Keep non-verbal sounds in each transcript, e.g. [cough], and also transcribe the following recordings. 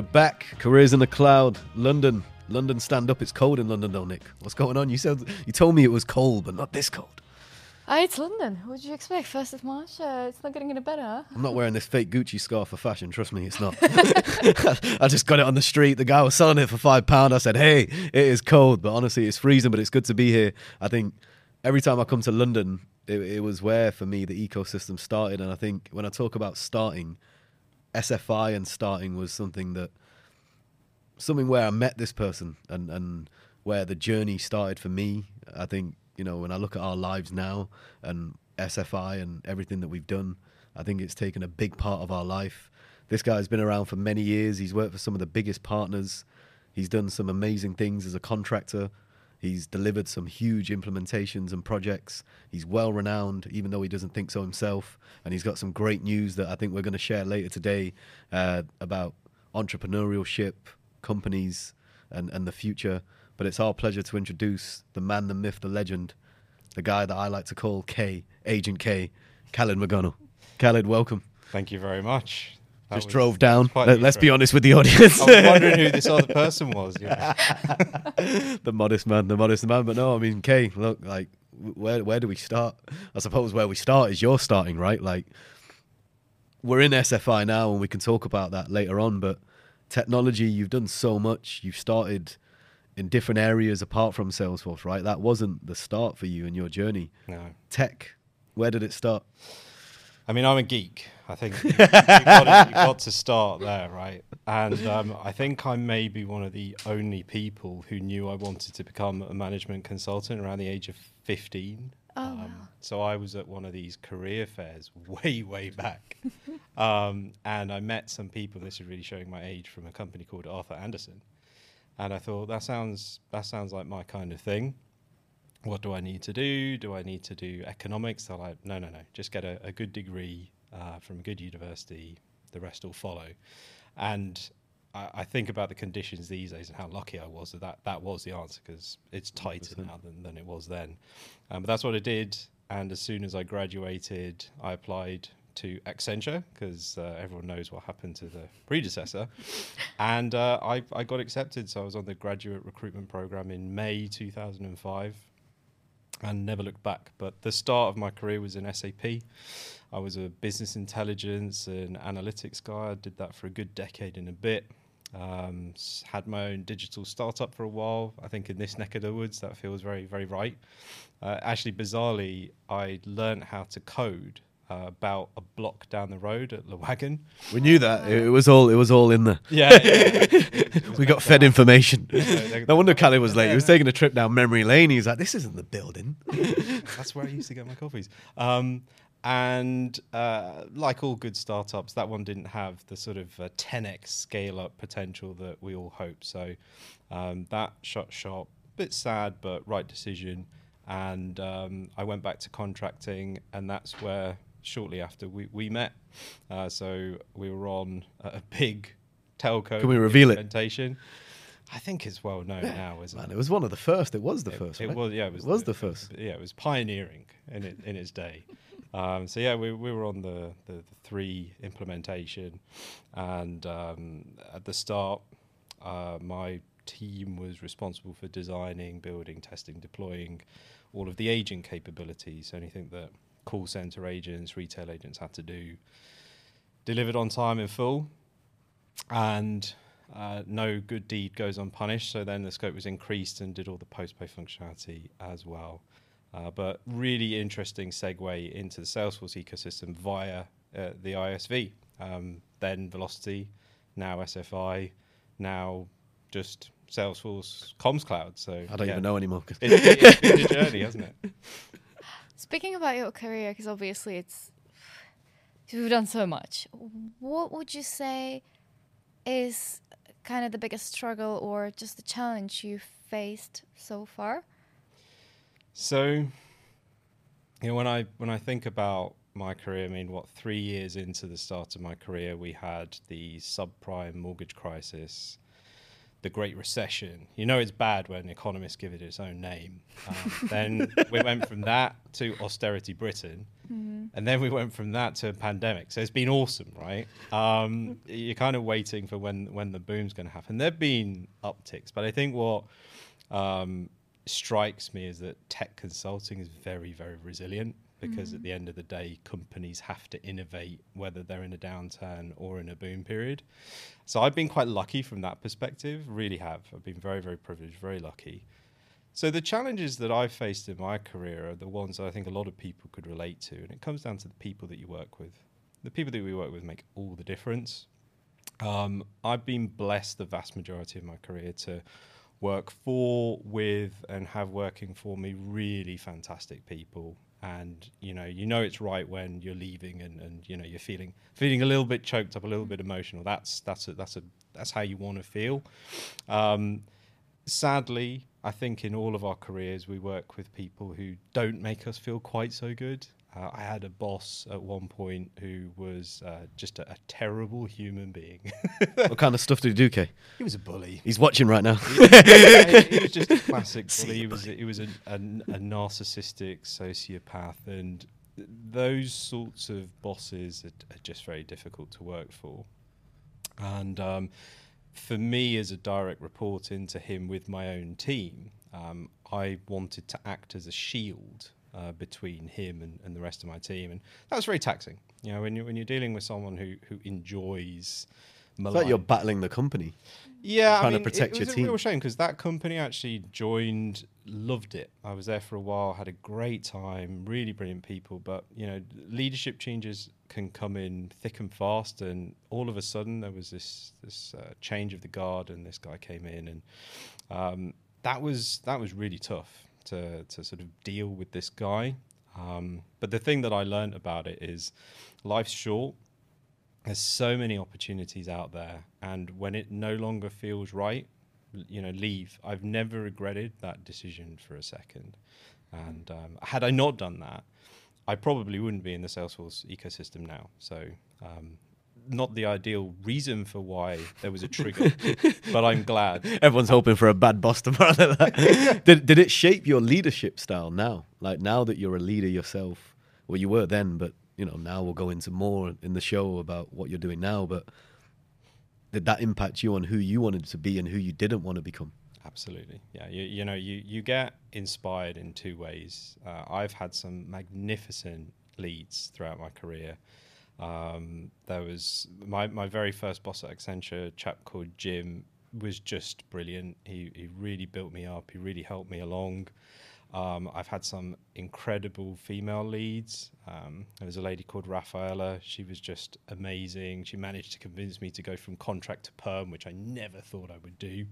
we're back. Careers in the cloud. London. London, stand up. It's cold in London, though, Nick. What's going on? You said you told me it was cold, but not this cold. Ah, it's London. What did you expect? First of March. Uh, it's not getting any better. I'm not wearing this fake Gucci scarf for fashion. Trust me, it's not. [laughs] I just got it on the street. The guy was selling it for five pound. I said, "Hey, it is cold, but honestly, it's freezing. But it's good to be here." I think every time I come to London, it, it was where for me the ecosystem started. And I think when I talk about starting, SFI and starting was something that something where I met this person and and where the journey started for me. I think you know when I look at our lives now and SFI and everything that we've done, I think it's taken a big part of our life. This guy's been around for many years. He's worked for some of the biggest partners. He's done some amazing things as a contractor. He's delivered some huge implementations and projects. He's well renowned, even though he doesn't think so himself. And he's got some great news that I think we're going to share later today uh, about entrepreneurship, companies, and, and the future. But it's our pleasure to introduce the man, the myth, the legend, the guy that I like to call K, Agent K, Khaled McGonnell. Khaled, welcome. Thank you very much. Just was, drove down. Let, us be honest with the audience. I was wondering who this other person was. Yeah. [laughs] the modest man, the modest man. But no, I mean, Kay, look, like, where where do we start? I suppose where we start is you're starting, right? Like, we're in SFI now, and we can talk about that later on. But technology, you've done so much. You've started in different areas apart from Salesforce, right? That wasn't the start for you in your journey. No. Tech, where did it start? I mean, I'm a geek. I think you've, got, to, you've got, to, start there, right? And um, I think I may be one of the only people who knew I wanted to become a management consultant around the age of 15. Oh, um, wow. So I was at one of these career fairs [laughs] way, way back. um, and I met some people, this is really showing my age, from a company called Arthur Andersen. And I thought, that sounds, that sounds like my kind of thing what do I need to do? Do I need to do economics? They're like, no, no, no, just get a, a good degree uh, from a good university, the rest will follow. And I, I, think about the conditions these days and how lucky I was that that, that was the answer because it's tighter 100%. now than, than it was then. Um, but that's what I did. And as soon as I graduated, I applied to Accenture because uh, everyone knows what happened to the predecessor. [laughs] and uh, I, I got accepted. So I was on the graduate recruitment program in May 2005 and never looked back. But the start of my career was in SAP. I was a business intelligence and analytics guy. I did that for a good decade and a bit. Um, had my own digital startup for a while. I think in this neck of the woods, that feels very, very right. Uh, actually, bizarrely, I learned how to code uh, about a block down the road at Le Wagon. We knew that it was all it was all in there. [laughs] Yeah, yeah, [laughs] yeah. we got fed information. [laughs] no wonder Callie was late. He was taking a trip down memory lane. He was like, "This isn't the building." That's where I used to get my coffees. Um, and uh, like all good startups, that one didn't have the sort of uh, 10x scale up potential that we all hope. So um, that shut shop. Bit sad, but right decision. And um, I went back to contracting, and that's where shortly after we, we met. Uh, so we were on a big telco Can we reveal. It? I think it's well known yeah. now, isn't Man, it? it was one of the first. It was the it, first. It right? was, yeah, it was, it was the, the, first. Yeah, it was pioneering in it in its day. Um, so yeah, we, we were on the, the, the three implementation, and um, at the start, uh, my team was responsible for designing, building, testing, deploying all of the agent capabilities. Anything that call center agents, retail agents had to do, delivered on time in full, and uh, no good deed goes unpunished. So then the scope was increased and did all the post pay functionality as well. Uh, but really interesting segue into the Salesforce ecosystem via uh, the ISV. Um, then Vlocity, now SFI, now just Salesforce Comms Cloud. So I don't yeah. even know anymore. It, it, it's been a journey, hasn't it? [laughs] Speaking about your career, because obviously it's you've done so much. What would you say is kind of the biggest struggle or just the challenge you've faced so far? So, you know, when I when I think about my career, I mean, what three years into the start of my career, we had the subprime mortgage crisis. the Great Recession. You know it's bad when economists give it its own name. Um, [laughs] then we went from that to austerity Britain, and then we went from that to a pandemic. So it's been awesome, right? Um, [laughs] you're kind of waiting for when when the boom's going to happen. There've been upticks, but I think what um, strikes me is that tech consulting is very very resilient because at the end of the day, companies have to innovate whether they're in a downturn or in a boom period. So I've been quite lucky from that perspective, really have. I've been very, very privileged, very lucky. So the challenges that I've faced in my career are the ones that I think a lot of people could relate to, and it comes down to the people that you work with. The people that we work with make all the difference. Um, I've been blessed the vast majority of my career to work for, with, and have working for me really fantastic people. And you know, you know it's right when you're leaving, and, and you know you're feeling feeling a little bit choked up, a little bit emotional. That's that's a, that's a that's how you want to feel. Um, sadly, I think in all of our careers we work with people who don't make us feel quite so good. Uh, I had a boss at one point who was uh, just a, a terrible human being. [laughs] what kind of stuff did he do, Kay? he was a bully. He's watching right now. He was just a classic [laughs] bully. He was he was a, a, a narcissistic sociopath, and those sorts of bosses are, are just very difficult to work for. And um, for me, as a direct report into him with my own team, um, I wanted to act as a shield uh, between him and, and the rest of my team, and that was very taxing. You know, when you when you're dealing with someone who who enjoys. It's like you're battling the company. yeah, trying I to protect it your was team. a real shame because that company actually joined, loved it. I was there for a while, had a great time, really brilliant people. But you know, leadership changes can come in thick and fast, and all of a sudden there was this this uh, change of the guard, and this guy came in, and um, that was that was really tough to to sort of deal with this guy. Um, but the thing that I learned about it is, life's short. There's so many opportunities out there. And when it no longer feels right you know leave. I've never regretted that decision for a second. And um, had i not done that i probably wouldn't be in the salesforce ecosystem now. So um, not the ideal reason for why there was a trigger [laughs] but i'm glad Everyone's hoping for a bad boss tomorrow. [laughs] [laughs] did, did it shape your leadership style now? Like now that you're a leader yourself, well, you were then, but you know now we'll go into more in the show about what you're doing now. But did that impact you on who you wanted to be and who you didn't want to become? Absolutely, yeah. You, you know, you you get inspired in two ways. Uh, I've had some magnificent leads throughout my career. Um, there was my my very first boss at Accenture, a chap called Jim, was just brilliant. He he really built me up. He really helped me along. Um, I've had some incredible female leads. Um, there was a lady called Rafaela. She was just amazing. She managed to convince me to go from contract to perm, which I never thought I would do.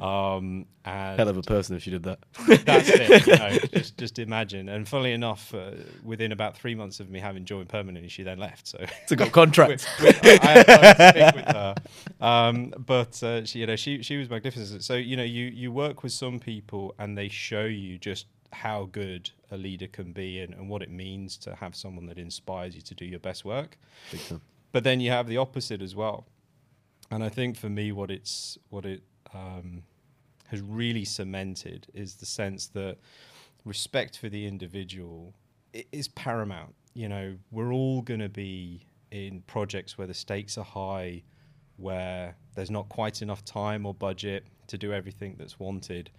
Um, and Hell of a person if she did that. that's it. [laughs] You know, just, just imagine. And funnily enough, uh, within about three months of me having joined permanently, she then left. So [laughs] to got contracts. [laughs] we- we- I had time stick with her. Um, but uh, she, you know, she she was magnificent. So you know, you you work with some people, and they show you just how good a leader can be, and, and what it means to have someone that inspires you to do your best work. But then you have the opposite as well. And I think for me, what it's what it um, has really cemented is the sense that respect for the individual is paramount. You know, we're all going to be in projects where the stakes are high, where there's not quite enough time or budget to do everything that's wanted.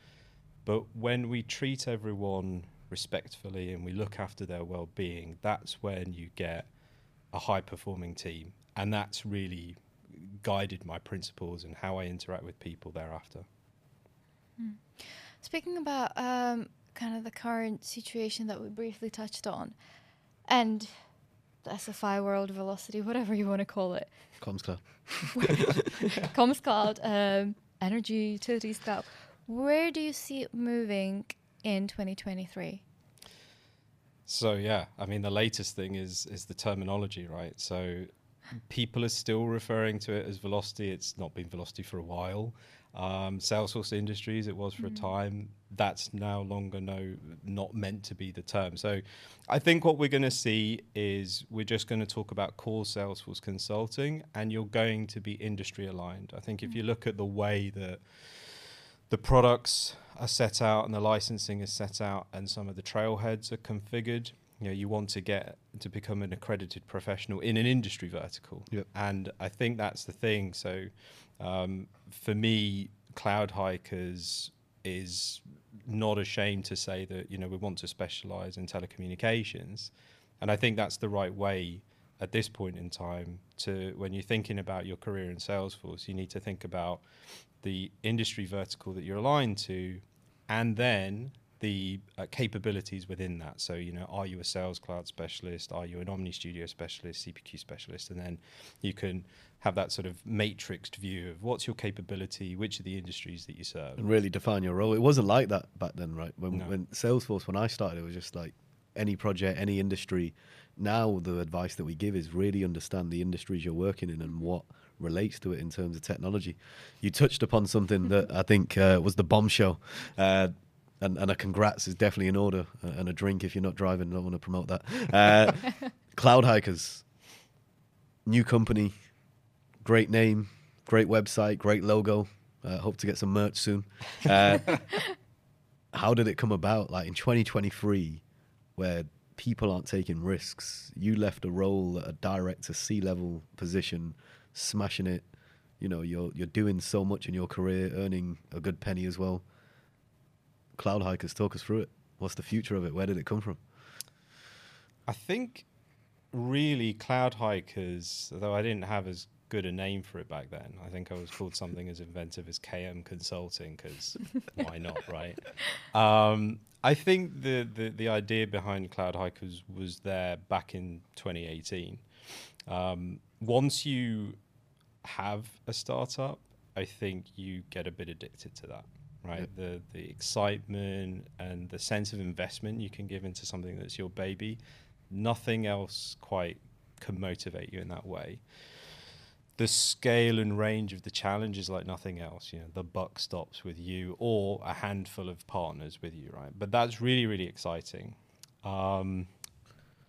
But when we treat everyone respectfully and we look after their well-being, that's when you get a high-performing team, and that's really guided my principles and how I interact with people thereafter. Speaking about um, kind of the current situation that we briefly touched on, and the SFI world, Vlocity, whatever you want to call it, Comms Cloud. [laughs] Comms Cloud, um, energy utilities cloud, where do you see it moving in 2023? So yeah, I mean the latest thing is is the terminology, right? So people are still referring to it as Vlocity. It's not been Vlocity for a while. Um, Salesforce Industries, it was for a time. that's now longer no not meant to be the term. So I think what we're going to see is we're just going to talk about core Salesforce consulting and you're going to be industry aligned. I think if you look at the way that the products are set out and the licensing is set out and some of the trailheads are configured, you know, you want to get to become an accredited professional in an industry vertical. Yep. And I think that's the thing. So um, for me, Cloud Hikers is not ashamed to say that you know we want to specialize in telecommunications and i think that's the right way at this point in time to when you're thinking about your career in salesforce you need to think about the industry vertical that you're aligned to and then the uh, capabilities within that. So, you know, are you a sales cloud specialist? Are you an Omni Studio specialist, CPQ specialist? And then you can have that sort of matrixed view of what's your capability, which are the industries that you serve. and really define your role. It wasn't like that back then, right? When, No. when Salesforce, when I started, it was just like any project, any industry. Now the advice that we give is really understand the industries you're working in and what relates to it in terms of technology. You touched upon something that I think uh, was the bombshell. Uh, and, and a congrats is definitely in order, uh, and a drink if you're not driving. Don't want to promote that. Uh, [laughs] Cloud Hikers, new company, great name, great website, great logo. Uh, hope to get some merch soon. Uh, [laughs] how did it come about? Like in 2023, where people aren't taking risks, you left a role at a director C level position, smashing it. You know, you're you're doing so much in your career, earning a good penny as well. Cloud Hikers, talk us through it. What's the future of it? Where did it come from? I think really Cloud Hikers, though I didn't have as good a name for it back then. I think I was called something as inventive as KM Consulting because why not, [laughs] right? Um, I think the, the the idea behind Cloud Hikers was there back in 2018. Um, once you have a startup, I think you get a bit addicted to that, right? The the excitement and the sense of investment you can give into something that's your baby. Nothing else quite can motivate you in that way. The scale and range of the challenge is like nothing else. You know, the buck stops with you or a handful of partners with you, right? But that's really, really exciting. Um,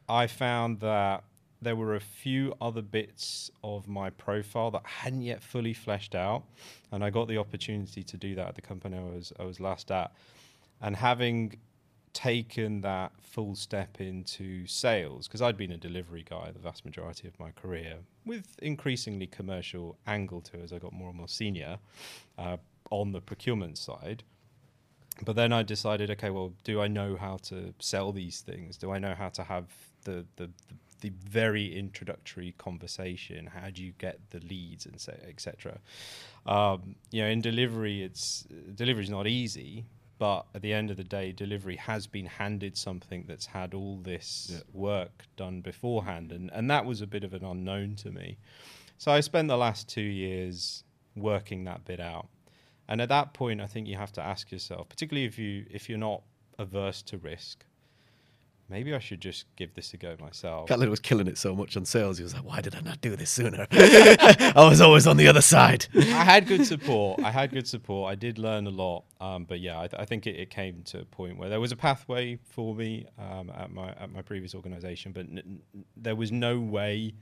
I found that there were a few other bits of my profile that hadn't yet fully fleshed out, and I got the opportunity to do that at the company I was I was last at, and having taken that full step into sales because I'd been a delivery guy the vast majority of my career with increasingly commercial angle to it as I got more and more senior uh, on the procurement side but then I decided, okay, well, do I know how to sell these things? Do I know how to have the the, the, the very introductory conversation? How do you get the leads and say, etc. Um, you know, in delivery, it's delivery is not easy, but at the end of the day, delivery has been handed something that's had all this Yeah. work done beforehand, and and that was a bit of an unknown to me. So I spent the last two years working that bit out. And at that point, I think you have to ask yourself, particularly if you if you're not averse to risk, maybe I should just give this a go myself. Catlin was killing it so much on sales. He was like, "Why did I not do this sooner?" [laughs] I was always on the other side. I had good support. I had good support. I did learn a lot. Um, but yeah, I, th- I think it, it came to a point where there was a pathway for me um, at my at my previous organization, but n- n- there was no way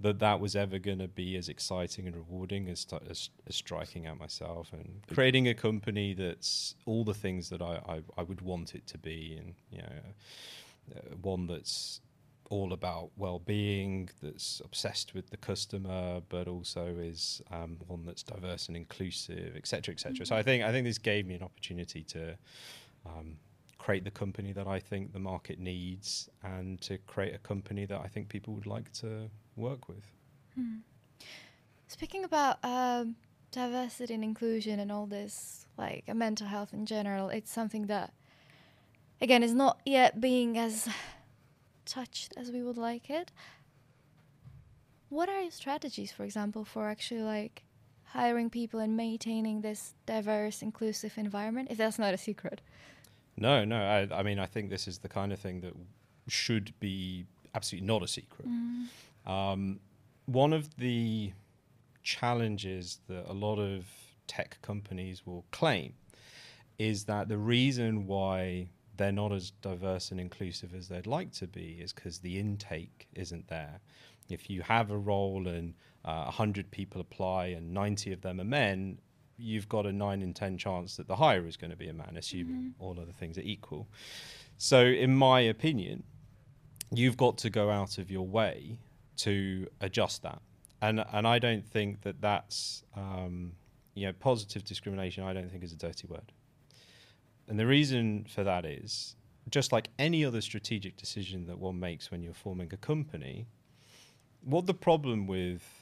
that that was ever going to be as exciting and rewarding as, as as striking out myself and creating a company that's all the things that I, I, I would want it to be, and you know, uh, one that's all about well-being, that's obsessed with the customer, but also is um, one that's diverse and inclusive, etc., cetera, etc. Cetera. So I think I think this gave me an opportunity to um, create the company that I think the market needs, and to create a company that I think people would like to work with. Speaking about um, diversity and inclusion and all this, like mental health in general, it's something that, again, is not yet being as touched as we would like it. What are your strategies, for example, for actually like hiring people and maintaining this diverse, inclusive environment? If that's not a secret. No, no. I, I mean, I think this is the kind of thing that should be absolutely not a secret. Um, one of the challenges that a lot of tech companies will claim is that the reason why they're not as diverse and inclusive as they'd like to be is because the intake isn't there. If you have a role and uh, 100 people apply and 90 of them are men, you've got a 9 in 10 chance that the hire is going to be a man, assuming all other things are equal. So, in my opinion, you've got to go out of your way to adjust that. And, and I don't think that that's, um, you know, positive discrimination, I don't think is a dirty word. And the reason for that is just like any other strategic decision that one makes when you're forming a company, what the problem with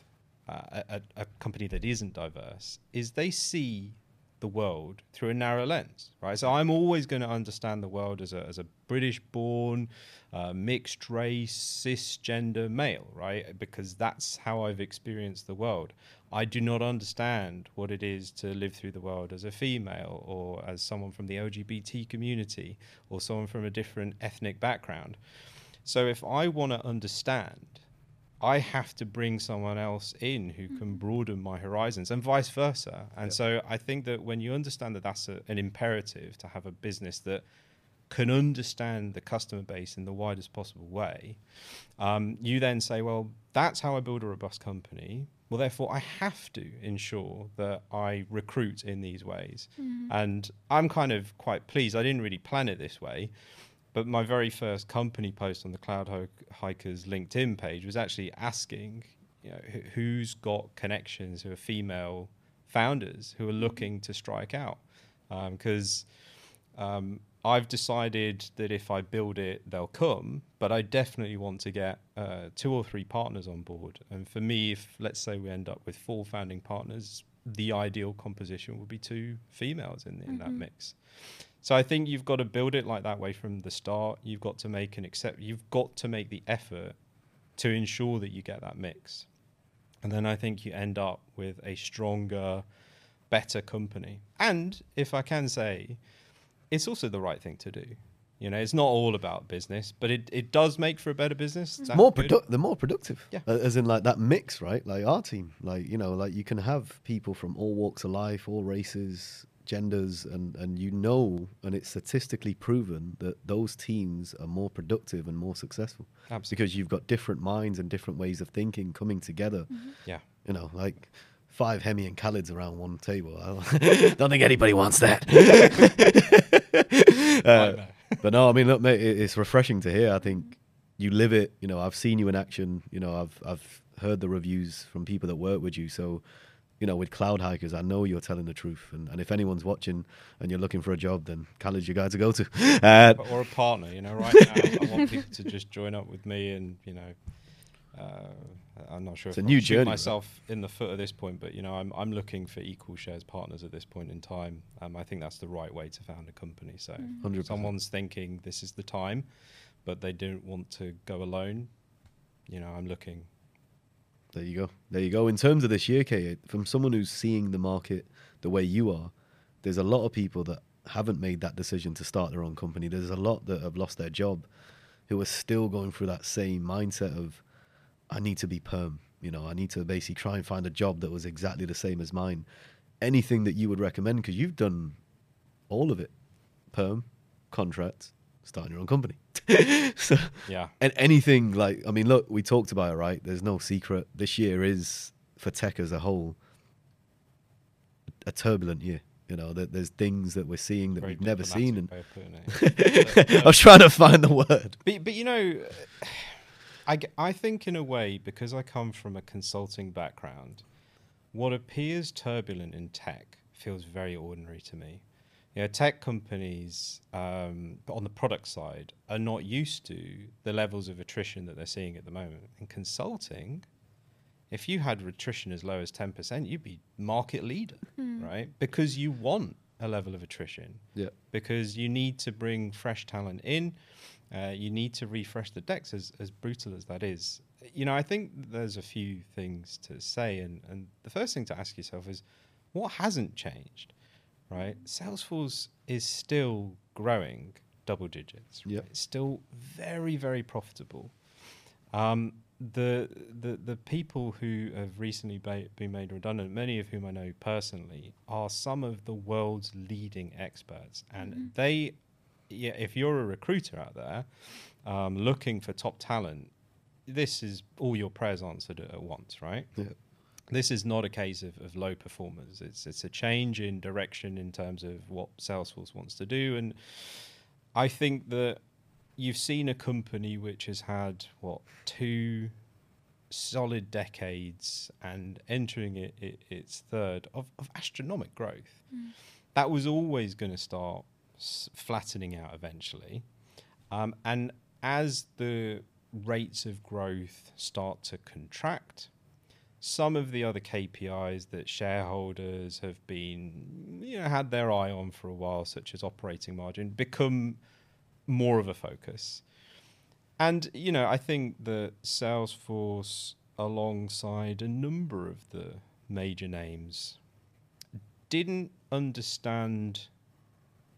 uh, a, a company that isn't diverse is they see the world through a narrow lens, right? So I'm always going to understand the world as a, as a British born, uh, mixed race, cisgender male, right? Because that's how I've experienced the world. I do not understand what it is to live through the world as a female or as someone from the LGBT community or someone from a different ethnic background. So if I want to understand I have to bring someone else in who can broaden my horizons and vice versa. And so I think that when you understand that that's a, an imperative to have a business that can understand the customer base in the widest possible way, um, you then say, well, that's how I build a robust company. Well, therefore, I have to ensure that I recruit in these ways. And I'm kind of quite pleased. I didn't really plan it this way. But my very first company post on the Cloud Hikers LinkedIn page was actually asking, you know, wh- who's got connections who are female founders who are looking to strike out, because um, I've decided that if I build it, they'll come. But I definitely want to get uh, two or three partners on board. And for me, if let's say we end up with four founding partners, the ideal composition would be two females in, in that mix. So I think you've got to build it like that way from the start. You've got to make an accept. You've got to make the effort to ensure that you get that mix, and then I think you end up with a stronger, better company. And if I can say, it's also the right thing to do. You know, it's not all about business, but it, it does make for a better business. Is mm. more good? produ- they're more productive Yeah. As in like that mix right like our team like you know like you can have people from all walks of life all races genders and and you know and it's statistically proven that those teams are more productive and more successful Absolutely. because you've got different minds and different ways of thinking coming together Yeah. you know like five hemi and Khalids around one table i don't [laughs] think anybody wants that [laughs] Uh, [laughs] but no, I mean, look, mate, it's refreshing to hear. I think you live it. You know, I've seen you in action. You know, I've I've heard the reviews from people that work with you. So, you know, with Cloud Hikers, I know you're telling the truth. And, and if anyone's watching and you're looking for a job, then Khaled's your guy to go to. [laughs] Uh, or a partner. You know, right now I want people to just join up with me, and you know, uh, I'm not sure It's if a I'll new shoot journey, right? myself in the foot at this point, but you know, I'm I'm looking for equal shares partners at this point in time. Um, I think that's the right way to found a company. So, Mm. 100%. someone's thinking this is the time, but they don't want to go alone. You know, I'm looking. There you go. There you go. In terms of this year, Kate, from someone who's seeing the market the way you are, there's a lot of people that haven't made that decision to start their own company. There's a lot that have lost their job who are still going through that same mindset of, I need to be perm. You know, I need to basically try and find a job that was exactly the same as mine. Anything that you would recommend, because you've done all of it perm, contracts, starting your own company. [laughs] so, Yeah. and anything like I mean, look, we talked about it, right? There's no secret. This year is for tech as a whole a turbulent year. You know, that there's things that we're seeing that Very we've never seen, and diplomatic way of putting it. [laughs] I was trying to find the word. But but you know, I, I think in a way because I come from a consulting background, what appears turbulent in tech feels very ordinary to me. You know, tech companies um, on the product side are not used to the levels of attrition that they're seeing at the moment. In consulting, if you had attrition as low as 10%, you'd be market leader, right? Because you want a level of attrition Yeah, because you need to bring fresh talent in. Uh, you need to refresh the decks, as, as brutal as that is. You know, I think there's a few things to say, and, and the first thing to ask yourself is, what hasn't changed, right? Salesforce is still growing double digits. Yep. Right? It's still very, very profitable. Um, the the the people who have recently ba- been made redundant, many of whom I know personally, are some of the world's leading experts, and Mm-hmm. they, yeah, if you're a recruiter out there um, looking for top talent, this is all your prayers answered at once, right? Yeah. This is not a case of, of low performers. It's it's a change in direction in terms of what Salesforce wants to do, and I think that you've seen a company which has had what two solid decades and entering it, it, its third of, of astronomic growth. That was always going to start s- flattening out eventually, um, and as the rates of growth start to contract, some of the other KPIs that shareholders have been, you know, had their eye on for a while, such as operating margin, become more of a focus. And, you know, I think that Salesforce, alongside a number of the major names, didn't understand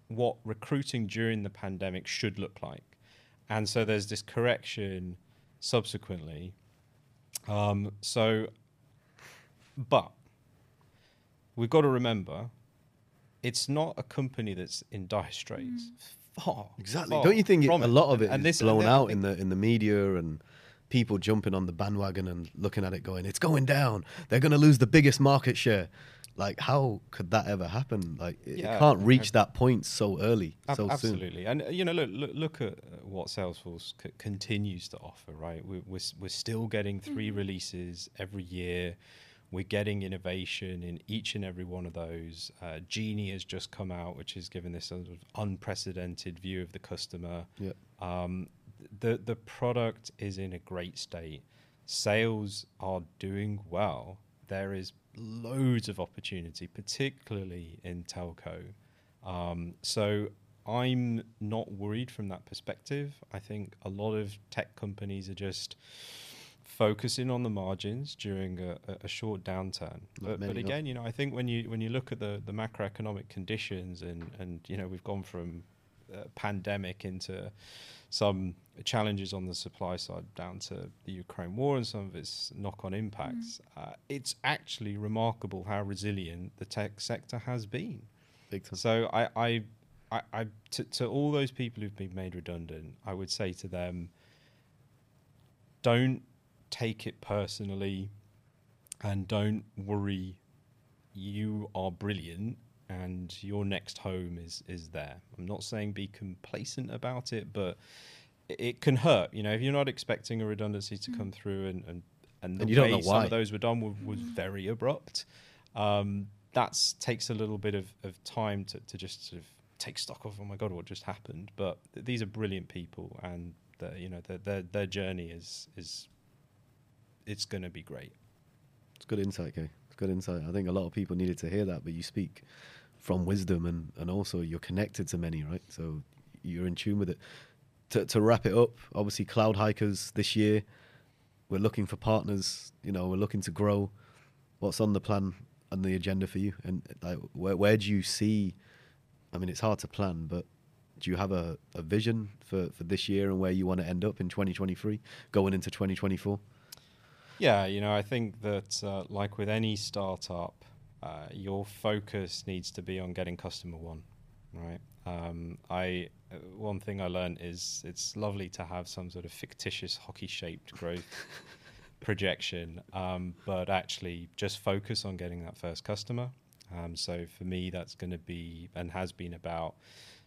what recruiting during the pandemic should look like. And so there's this correction subsequently. Um, so, but we've got to remember it's not a company that's in dire straits. Far, Exactly. far Don't you think it, from a lot of it And- and is this- blown out in the in the media and people jumping on the bandwagon and looking at it going, it's going down. They're going to lose the biggest market share. Like, how could that ever happen? Like, it, it Yeah, can't reach that point so early, Ab- so soon. absolutely, and uh, you know, look, look, look at uh, what Salesforce c- continues to offer. Right, we're we're, we're still getting 3 releases every year. We're getting innovation in each and every one of those. Uh, Genie has just come out, which has given this sort of unprecedented view of the customer. Yep. Um, the the product is in a great state. Sales are doing well. There is loads of opportunity, particularly in telco. Um, so I'm not worried from that perspective. I think a lot of tech companies are just focusing on the margins during a, a- a short downturn. But, but again, you know, I think when you when you look at the, the macroeconomic conditions and and you know we've gone from uh, pandemic into some challenges on the supply side down to the Ukraine war and some of its knock-on impacts. Uh, it's actually remarkable how resilient the tech sector has been. Big time. So I, I, I, I to, to all those people who've been made redundant, I would say to them, don't take it personally, and don't worry. You are brilliant, and your next home is is there. I'm not saying be complacent about it, but it, it can hurt. You know, if you're not expecting a redundancy to come through, and and and the And you don't way know some of those were done was, was very abrupt. Um, that takes a little bit of, of time to, to just sort of take stock of. Oh my god, what just happened? But th- these are brilliant people, and the, you know their, their their journey is is it's going to be great. It's good insight, Kay. It's good insight. I think a lot of people needed to hear that, but you speak from wisdom and, and also you're connected to many, right? So you're in tune with it. To, to wrap it up, obviously, Cloud Hikers this year, we're looking for partners, you know, we're looking to grow. What's on the plan and the agenda for you? And like, where, where do you see? I mean, it's hard to plan, but do you have a, a vision for, for this year and where you want to end up in 2023, going into 2024? Yeah, you know, I think that uh, like with any startup, uh, your focus needs to be on getting customer one, right? Um, I uh, one thing I learned is it's lovely to have some sort of fictitious hockey-shaped growth [laughs] projection, um, but actually just focus on getting that first customer. Um, so for me, that's going to be and has been about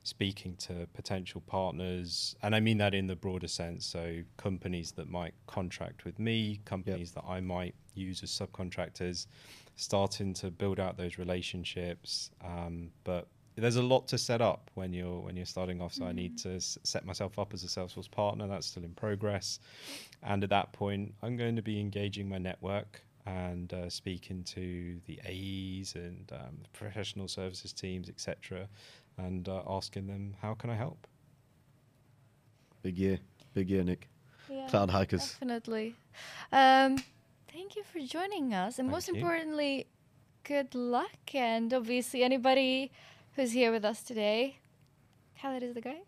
speaking to potential partners, and I mean that in the broader sense. So companies that might contract with me, companies that I might use as subcontractors, starting to build out those relationships. Um, but there's a lot to set up when you're when you're starting off. So I need to s- set myself up as a Salesforce partner. That's still in progress, and at that point, I'm going to be engaging my network and uh, speaking to the AEs and um, professional services teams, etc., and uh, asking them how can I help. Big year. Big year, Nick. Yeah, Cloud Hikers. Definitely. Um, thank you for joining us, and Thank most you. importantly, good luck. And obviously, anybody who's here with us today, Khaled is the guy.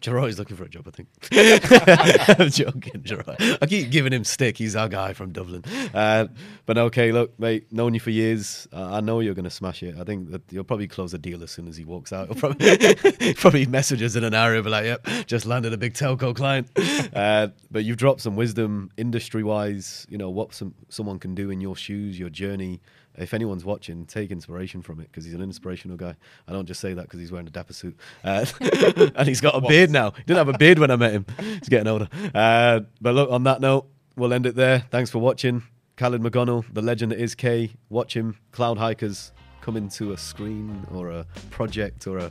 Gerard's looking for a job, I think. [laughs] [laughs] I'm joking, Gerard. I keep giving him stick. He's our guy from Dublin. Uh, but okay, look, mate, known you for years. Uh, I know you're going to smash it. I think that you'll probably close the deal as soon as he walks out. He'll probably, [laughs] probably messages in an area, be like, yep, just landed a big telco client. Uh, but you've dropped some wisdom industry wise, you know, what some, someone can do in your shoes, your journey if anyone's watching, take inspiration from it because he's an inspirational guy. I don't just say that because he's wearing a dapper suit uh, [laughs] and he's got a What? beard now. He didn't have a beard when I met him. He's getting older. Uh, but look, on that note, we'll end it there. Thanks for watching. Khaled McGonnell, the legend that is K. Watch him. Cloud Hikers come into a screen or a project or a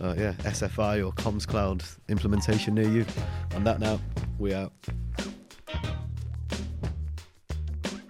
uh, yeah SFI or Comms Cloud implementation near you. On that note, we out.